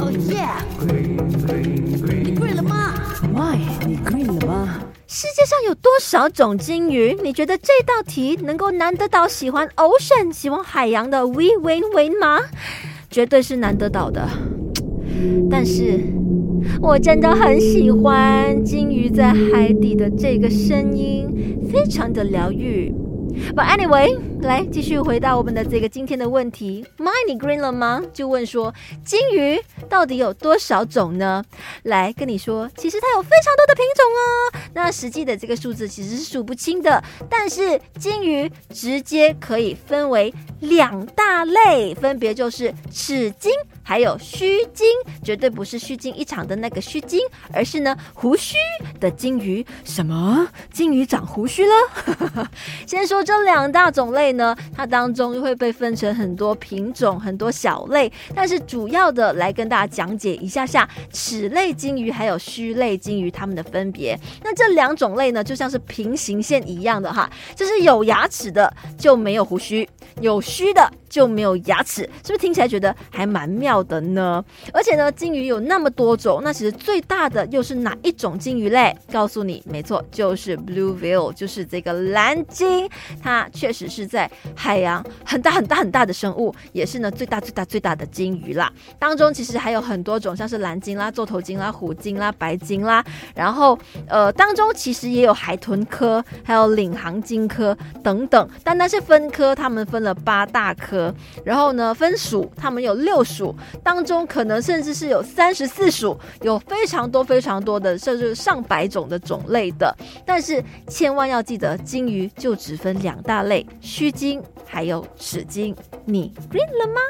哦耶！你 green 了吗你 green 了吗？世界上有多少种金鱼？你觉得这道题能够难得到喜欢 ocean、喜欢海洋的 We Win Win 吗？绝对是难得到的。但是，我真的很喜欢金鱼在海底的这个声音，非常的疗愈。But anyway，来继续回到我们的这个今天的问题，My 你 green 了吗？就问说金鱼到底有多少种呢？来跟你说，其实它有非常多的品种哦。那实际的这个数字其实是数不清的，但是金鱼直接可以分为两大类，分别就是齿金。还有须鲸，绝对不是虚惊一场的那个须鲸，而是呢胡须的鲸鱼。什么？鲸鱼长胡须了？先说这两大种类呢，它当中又会被分成很多品种、很多小类，但是主要的来跟大家讲解一下下齿类鲸鱼还有须类鲸鱼它们的分别。那这两种类呢，就像是平行线一样的哈，就是有牙齿的就没有胡须，有须的就没有牙齿，是不是听起来觉得还蛮妙？的呢，而且呢，金鱼有那么多种，那其实最大的又是哪一种金鱼类？告诉你，没错，就是 bluegill，就是这个蓝鲸。它确实是在海洋很大很大很大的生物，也是呢最大最大最大的金鱼啦。当中其实还有很多种，像是蓝鲸啦、座头鲸啦、虎鲸啦、白鲸啦，然后呃当中其实也有海豚科，还有领航鲸科等等。但那些分科，他们分了八大科，然后呢分属，他们有六属。当中可能甚至是有三十四属，有非常多非常多的，甚至上百种的种类的。但是千万要记得，金鱼就只分两大类：须鲸还有齿鲸。你 green 了吗？